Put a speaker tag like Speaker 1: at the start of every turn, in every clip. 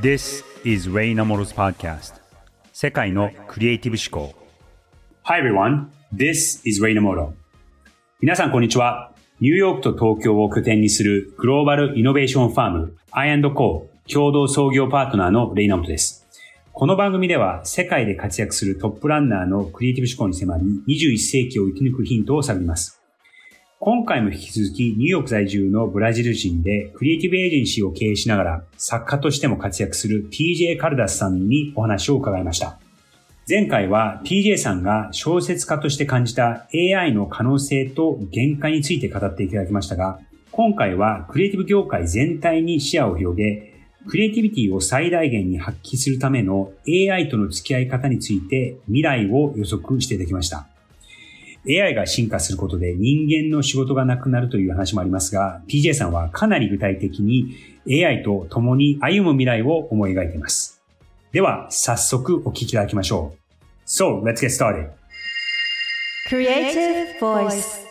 Speaker 1: This is Ray Namoro's podcast. 世界のクリエイティブ思考。Hi everyone, this is Ray Namoro 皆さんこんにちは。ニューヨークと東京を拠点にするグローバルイノベーションファーム I&Co 共同創業パートナーのレイナモトです。この番組では世界で活躍するトップランナーのクリエイティブ思考に迫り21世紀を生き抜くヒントを探ります。今回も引き続きニューヨーク在住のブラジル人でクリエイティブエージェンシーを経営しながら作家としても活躍する TJ カルダスさんにお話を伺いました。前回は TJ さんが小説家として感じた AI の可能性と限界について語っていただきましたが、今回はクリエイティブ業界全体に視野を広げ、クリエイティビティを最大限に発揮するための AI との付き合い方について未来を予測していただきました。AI が進化することで人間の仕事がなくなるという話もありますが、PJ さんはかなり具体的に AI と共に歩む未来を思い描いています。では、早速お聞きいただきましょう。So, let's get started. Creative Voice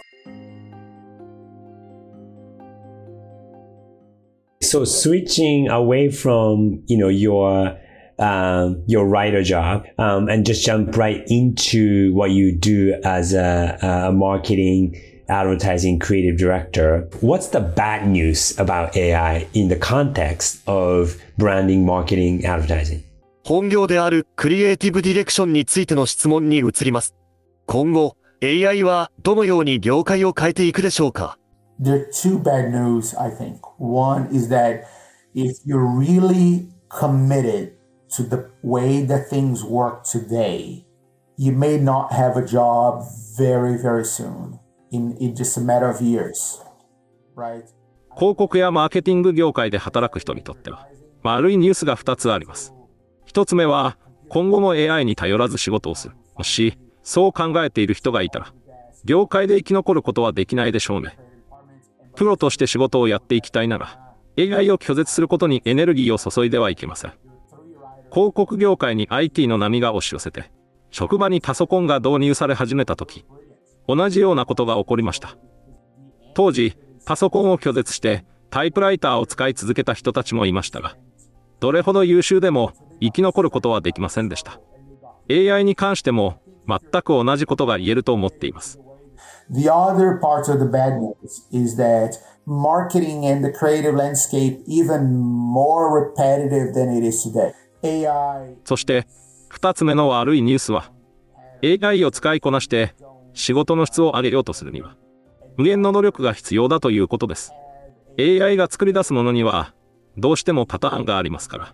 Speaker 2: So switching away from, you know, your um, your writer job um, and just jump right into what you do as a, a marketing advertising creative director. What's the bad news about AI in the context of branding, marketing, advertising?
Speaker 3: 本業であるクリエイティブディレクションについての質問に移ります。今後、AI はどのように業界を変えていくでしょうか
Speaker 4: There are two bad news, I think. One is that if you're really committed to the way that things work today, you may not have a job very, very soon, in, in just a matter of years, right?
Speaker 5: 広告やマーケティング業界で働く人にとっては、悪いニュースが2つあります。1つ目は、今後も AI に頼らず仕事をする。もし、そう考えている人がいたら、業界で生き残ることはできないでしょうね。プロとして仕事をやっていきたいなら、AI を拒絶することにエネルギーを注いではいけません。広告業界に IT の波が押し寄せて、職場にパソコンが導入され始めた時、同じようなことが起こりました。当時、パソコンを拒絶してタイプライターを使い続けた人たちもいましたが、どれほど優秀でも生き残ることはできませんでした。AI に関しても全く同じことが言えると思っています。
Speaker 4: The other part of the bad news is that marketing and the creative landscape even more repetitive than it is today.
Speaker 5: そして2つ目の悪いニュースは AI を使いこなして仕事の質を上げようとするには無限の努力が必要だということです。AI が作り出すものにはどうしてもパターンがありますから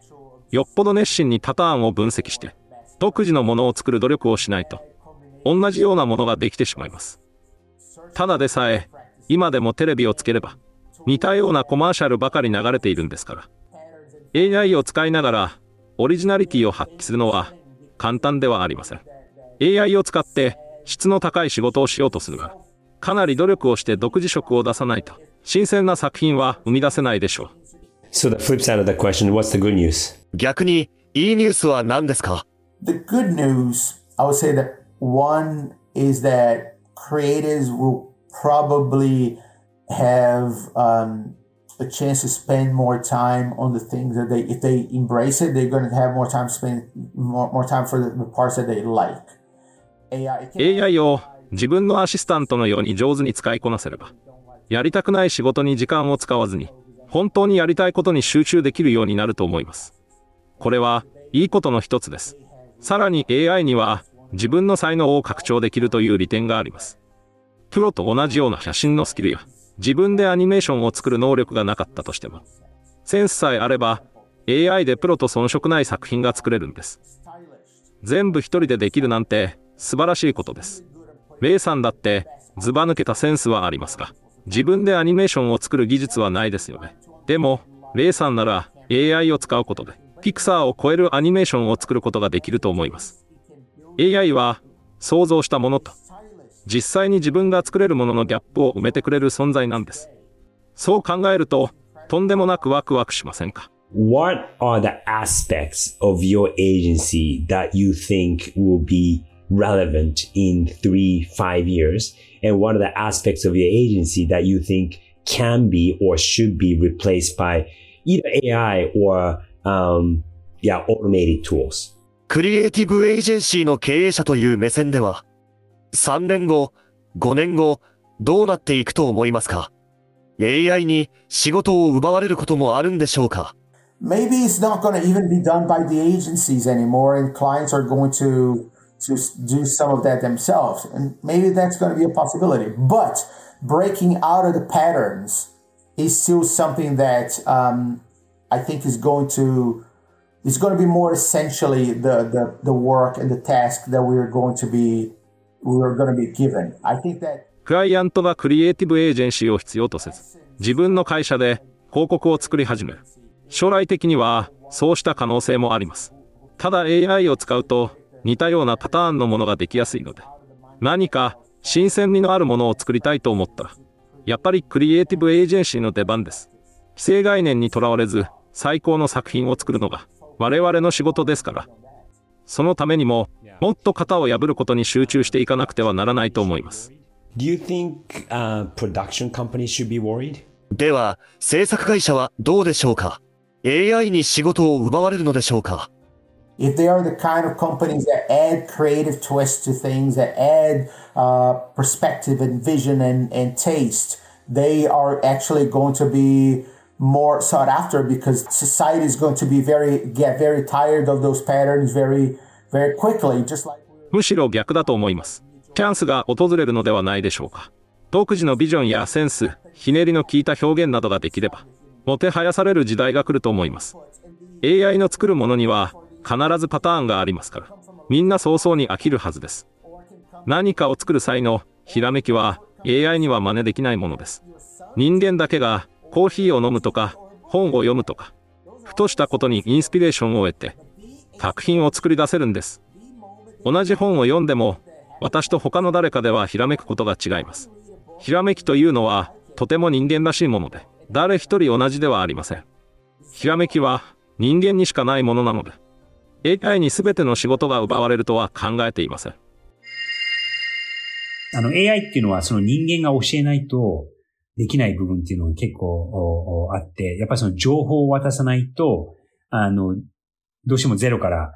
Speaker 5: よっぽど熱心にパターンを分析して独自のものを作る努力をしないと同じようなものができてしまいます。ただでさえ今でもテレビをつければ似たようなコマーシャルばかり流れているんですから AI を使いながらオリジナリティを発揮するのは簡単ではありません。AI を使って質の高い仕事をしようとするが、かなり努力をして独自色を出さないと、新鮮な作品は生み出せないでしょう。
Speaker 2: So the flip side of the question, what's the good news?
Speaker 3: 逆に、いいニュースは何ですか
Speaker 4: The good news, I would say that one is that creators will probably have um, a chance to spend more time on the things that they, if they embrace it, they're going to have more time spend more, more time for the, the parts that they like.
Speaker 5: AI を自分のアシスタントのように上手に使いこなせれば、やりたくない仕事に時間を使わずに、本当にやりたいことに集中できるようになると思います。これはいいことの一つです。さらに AI には自分の才能を拡張できるという利点があります。プロと同じような写真のスキルや自分でアニメーションを作る能力がなかったとしても、センスさえあれば AI でプロと遜色ない作品が作れるんです。全部一人でできるなんて素晴らしいことです。レイさんだってズバ抜けたセンスはありますが、自分でアニメーションを作る技術はないですよね。でも、レイさんなら AI を使うことで、ピクサーを超えるアニメーションを作ることができると思います。AI は想像したものと実際に自分が作れるもののギャップを埋めてくれる存在なんです。そう考えると、とんでもなくワクワクしませんか
Speaker 2: What are the aspects of your agency that you think will be relevant in three, five years? And what are the aspects of your agency that you think can be or should be replaced by either AI or um, yeah, automated tools.
Speaker 3: クリエイティブエージェンシーの経営者という目線では、3年後、5年後、どうなっていくと思いますか ?AI に仕事を奪われることもあるんでしょうか
Speaker 4: maybe it's not going to even be done by the agencies anymore and clients are going to to do some of that themselves and maybe that's going to be a possibility but breaking out of the patterns is still something that um, i think is going to is going to be more essentially the, the the work and the task that we're going to be we're going to be
Speaker 5: クライアントがクリエイティブエージェンシーを必要とせず、自分の会社で広告を作り始める。将来的にはそうした可能性もあります。ただ AI を使うと似たようなパターンのものができやすいので、何か新鮮味のあるものを作りたいと思ったら、やっぱりクリエイティブエージェンシーの出番です。既成概念にとらわれず最高の作品を作るのが我々の仕事ですから、そのためにももっと型を破ることに集中していかなくてはならないと思います。
Speaker 2: Do you think、uh, production companies should be worried?
Speaker 3: では、制作会社はどうでしょうか AI に仕事を奪われるのでしょうか
Speaker 4: If they are the kind of companies that add creative twists to things, that add uh, perspective and vision and, and taste, they are actually going to be more sought after because society is going to be very get very tired of those patterns very very quickly just like
Speaker 5: むしろ逆だと思いますチャンスが訪れるのではないでしょうか独自のビジョンやセンスひねりの効いた表現などができればもてはやされる時代が来ると思います。AI の作るものには必ずパターンがありますから、みんな早々に飽きるはずです。何かを作る際のひらめきは AI には真似できないものです。人間だけがコーヒーを飲むとか本を読むとか、ふとしたことにインスピレーションを得て作品を作り出せるんです。同じ本を読んでも私と他の誰かではひらめくことが違います。ひらめきというのはとても人間らしいもので、誰一人同じではありません。ひらめきは人間にしかないものなので、AI に全ての仕事が奪われるとは考えていません。
Speaker 1: あの AI っていうのはその人間が教えないとできない部分っていうのが結構あって、やっぱりその情報を渡さないと、あの、どうしてもゼロから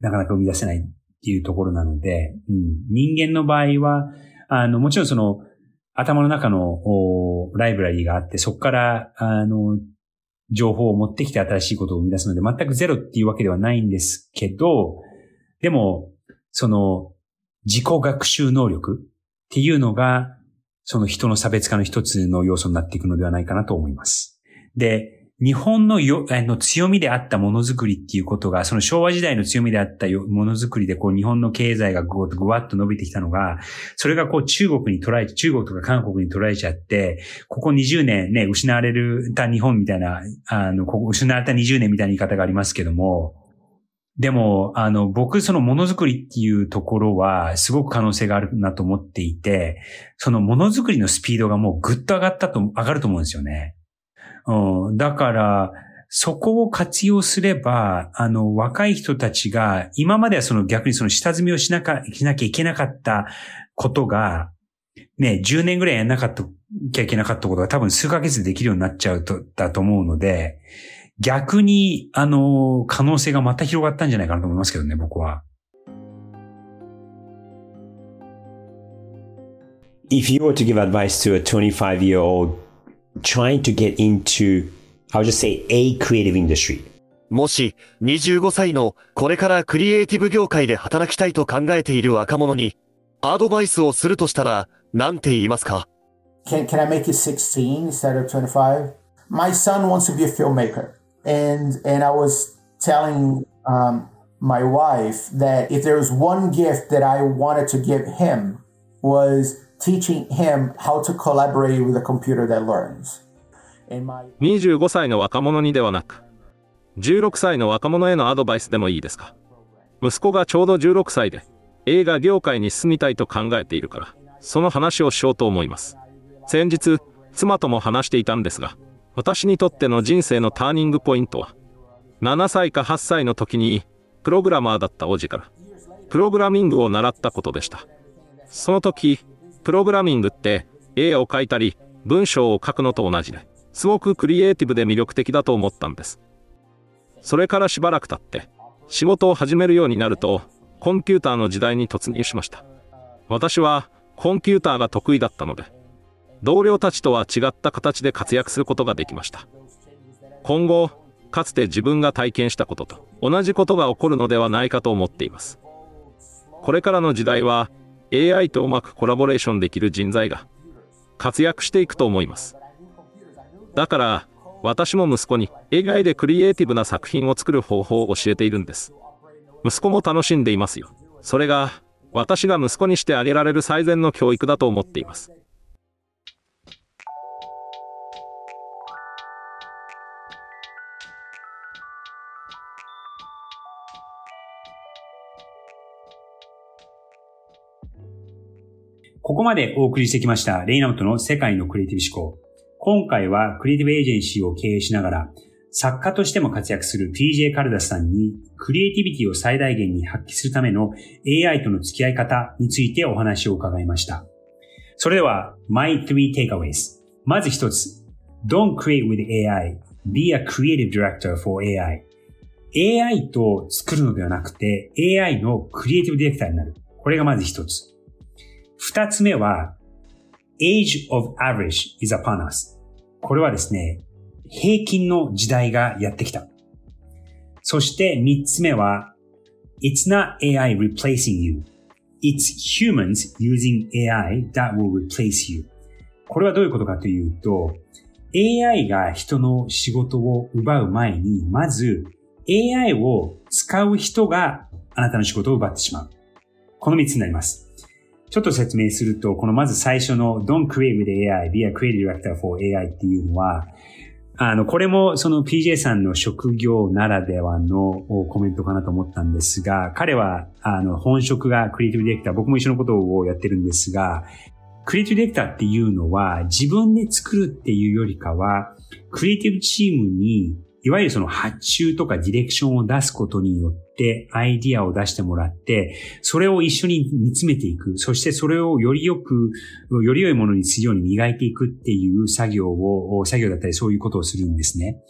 Speaker 1: なかなか生み出せないっていうところなので、うん、人間の場合は、あの、もちろんその、頭の中のライブラリーがあって、そこから、あの、情報を持ってきて新しいことを生み出すので、全くゼロっていうわけではないんですけど、でも、その、自己学習能力っていうのが、その人の差別化の一つの要素になっていくのではないかなと思います。で、日本のよあの強みであったものづくりっていうことが、その昭和時代の強みであったものづくりで、こう日本の経済がぐわっと伸びてきたのが、それがこう中国に捉えて、中国とか韓国に捉えちゃって、ここ20年ね、失われた日本みたいな、あの、ここ失われた20年みたいな言い方がありますけども、でも、あの、僕、そのものづくりっていうところは、すごく可能性があるなと思っていて、そのものづくりのスピードがもうぐっと上がったと、上がると思うんですよね。うん、だから、そこを活用すれば、あの、若い人たちが、今まではその逆にその下積みをしなか、しなきゃいけなかったことが、ね、10年ぐらいやんなかったきゃいけなかったことが多分数ヶ月でできるようになっちゃうと、だと思うので、逆に、あの、可能性がまた広がったんじゃないかなと思いますけどね、僕は。
Speaker 2: If you were to give advice to a 25 year old trying to get into, I'll just say a creative industry.
Speaker 3: もし、25歳のこれからクリエイティブ業界で働きたいと考えている若者に、アドバイスをするとしたら、なんて言いますか
Speaker 4: can, can I make it 16 instead of 25? My son wants to be a filmmaker. And, and I was telling um, my wife that if there was one gift that I wanted to give him was teaching him how to collaborate with a computer that learns.
Speaker 5: 25歳の若者にではなく、16歳の若者へのアドバイスでもいいですか息子がちょうど16歳で映画業界に進みたいと考えているから、その話をしようと思います。先日、妻とも話していたんですが、私にとっての人生のターニングポイントは、7歳か8歳の時に、プログラマーだった王子から、プログラミングを習ったことでした。その時、プログラミングって絵を描いたり文章を書くのと同じで、すごくクリエイティブで魅力的だと思ったんです。それからしばらく経って、仕事を始めるようになると、コンピューターの時代に突入しました。私はコンピューターが得意だったので、同僚たちとは違った形で活躍することができました。今後、かつて自分が体験したことと同じことが起こるのではないかと思っています。これからの時代は AI とうまくコラボレーションできる人材が活躍していくと思います。だから私も息子に AI でクリエイティブな作品を作る方法を教えているんです。息子も楽しんでいますよ。それが私が息子にしてあげられる最善の教育だと思っています。
Speaker 1: ここまでお送りしてきましたレイナウトの世界のクリエイティブ思考。今回はクリエイティブエージェンシーを経営しながら作家としても活躍する PJ カルダスさんにクリエイティビティを最大限に発揮するための AI との付き合い方についてお話を伺いました。それでは My Three Takeaways。まず一つ。Don't create with AI. Be a creative director for AI. AI と作るのではなくて AI のクリエイティブディレクターになる。これがまず一つ。二つ目は、age of average is upon us. これはですね、平均の時代がやってきた。そして三つ目は、It's not AI replacing you. It's humans using AI that will replace you. これはどういうことかというと、AI が人の仕事を奪う前に、まず AI を使う人があなたの仕事を奪ってしまう。この三つになります。ちょっと説明すると、このまず最初の Don't create with AI, be a creative director for AI っていうのは、あの、これもその PJ さんの職業ならではのコメントかなと思ったんですが、彼は、あの、本職がクリエイティブディレクター、僕も一緒のことをやってるんですが、クリエイティブディレクターっていうのは自分で作るっていうよりかは、クリエイティブチームにいわゆるその発注とかディレクションを出すことによってアイディアを出してもらって、それを一緒に煮詰めていく。そしてそれをよりよく、より良いものにするように磨いていくっていう作業を、作業だったりそういうことをするんですね。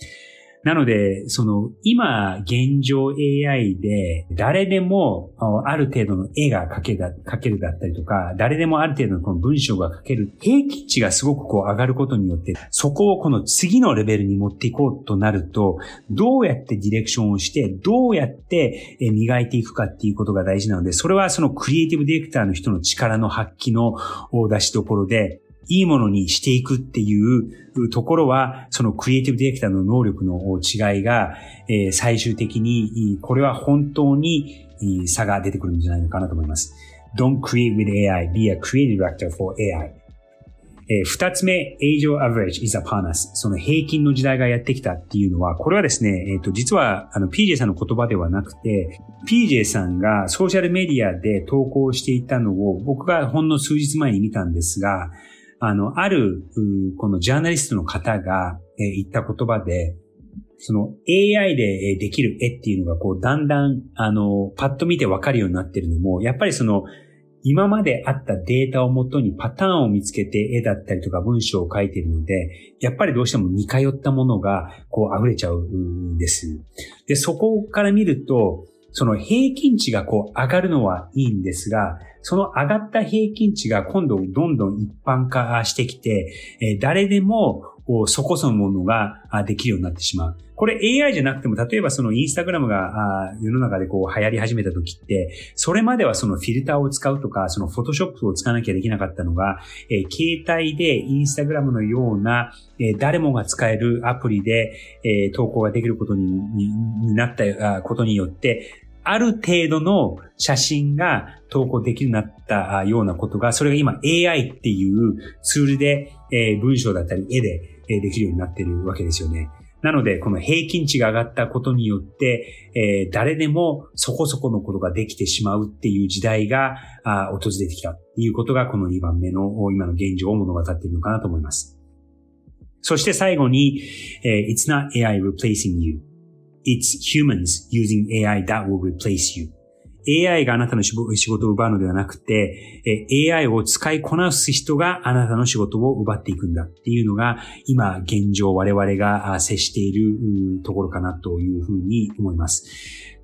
Speaker 1: なので、その、今、現状 AI で、誰でも、ある程度の絵が描けだ、描けるだったりとか、誰でもある程度のこの文章が書ける、平均値がすごくこう上がることによって、そこをこの次のレベルに持っていこうとなると、どうやってディレクションをして、どうやって磨いていくかっていうことが大事なので、それはそのクリエイティブディレクターの人の力の発揮の出しどころで、いいものにしていくっていうところは、そのクリエイティブディレクターの能力の違いが、最終的に、これは本当に差が出てくるんじゃないのかなと思います。Don't create with AI, be a creative director for AI. 二つ目、age of average is upon us. その平均の時代がやってきたっていうのは、これはですね、えっ、と、実は、あの、PJ さんの言葉ではなくて、PJ さんがソーシャルメディアで投稿していたのを、僕がほんの数日前に見たんですが、あの、ある、このジャーナリストの方が、え言った言葉で、その AI でできる絵っていうのがこうだんだんあのパッと見てわかるようになってるのもやっぱりその今まであったデータをもとにパターンを見つけて絵だったりとか文章を書いてるので、やっぱりどうしても似通ったものがこう溢れちゃうんです。で、そこから見ると、その平均値がこう上がるのはいいんですが、その上がった平均値が今度どんどん一般化してきて、誰でもそこそのものができるようになってしまう。これ AI じゃなくても、例えばそのインスタグラムが世の中でこう流行り始めた時って、それまではそのフィルターを使うとか、そのフォトショップを使わなきゃできなかったのが、携帯でインスタグラムのような、誰もが使えるアプリで、投稿ができることになったことによって、ある程度の写真が投稿できるようになったようなことが、それが今 AI っていうツールで、え文章だったり絵で、えできるようになってるわけですよね。なので、この平均値が上がったことによって、えー、誰でもそこそこのことができてしまうっていう時代があ訪れてきたっていうことが、この2番目の今の現状を物語っているのかなと思います。そして最後に、えー、It's not AI replacing you. It's humans using AI that will replace you. AI があなたの仕事を奪うのではなくて、AI を使いこなす人があなたの仕事を奪っていくんだっていうのが、今現状我々が接しているところかなというふうに思います。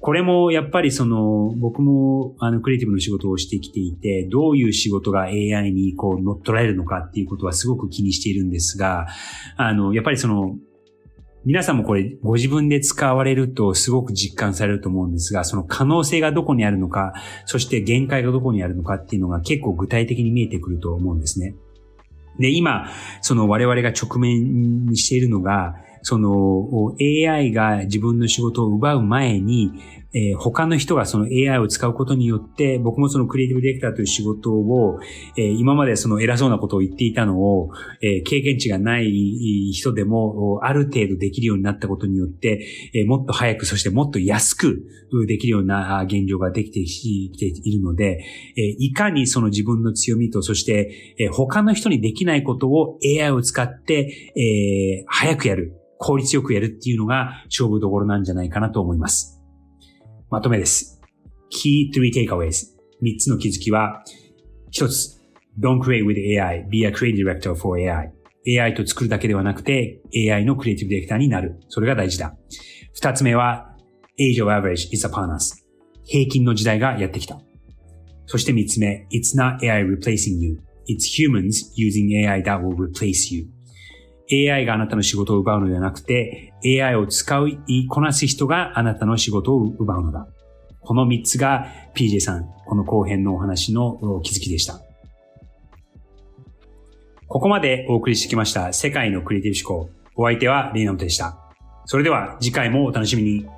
Speaker 1: これもやっぱりその、僕もあのクリエイティブの仕事をしてきていて、どういう仕事が AI にこう乗っ取られるのかっていうことはすごく気にしているんですが、あの、やっぱりその、皆さんもこれご自分で使われるとすごく実感されると思うんですが、その可能性がどこにあるのか、そして限界がどこにあるのかっていうのが結構具体的に見えてくると思うんですね。で、今、その我々が直面しているのが、その AI が自分の仕事を奪う前に、えー、他の人がその AI を使うことによって、僕もそのクリエイティブディレクターという仕事を、えー、今までその偉そうなことを言っていたのを、えー、経験値がない人でも、ある程度できるようになったことによって、えもっと早く、そしてもっと安くできるような現状ができてきているので、えいかにその自分の強みと、そして、え他の人にできないことを AI を使って、え早くやる。効率よくやるっていうのが勝負どころなんじゃないかなと思います。まとめです。Key three takeaways。3つの気づきは、1つ、Don't create with AI. Be a creative director for AI. AI と作るだけではなくて AI のクリエイティブディレクターになる。それが大事だ。2つ目は Age of average is upon us. 平均の時代がやってきた。そして3つ目 It's not AI replacing you. It's humans using AI that will replace you. AI があなたの仕事を奪うのではなくて、AI を使う、いこなす人があなたの仕事を奪うのだ。この3つが PJ さん、この後編のお話の気づきでした。ここまでお送りしてきました世界のクリエイティブ思考。お相手はレイナムトでした。それでは次回もお楽しみに。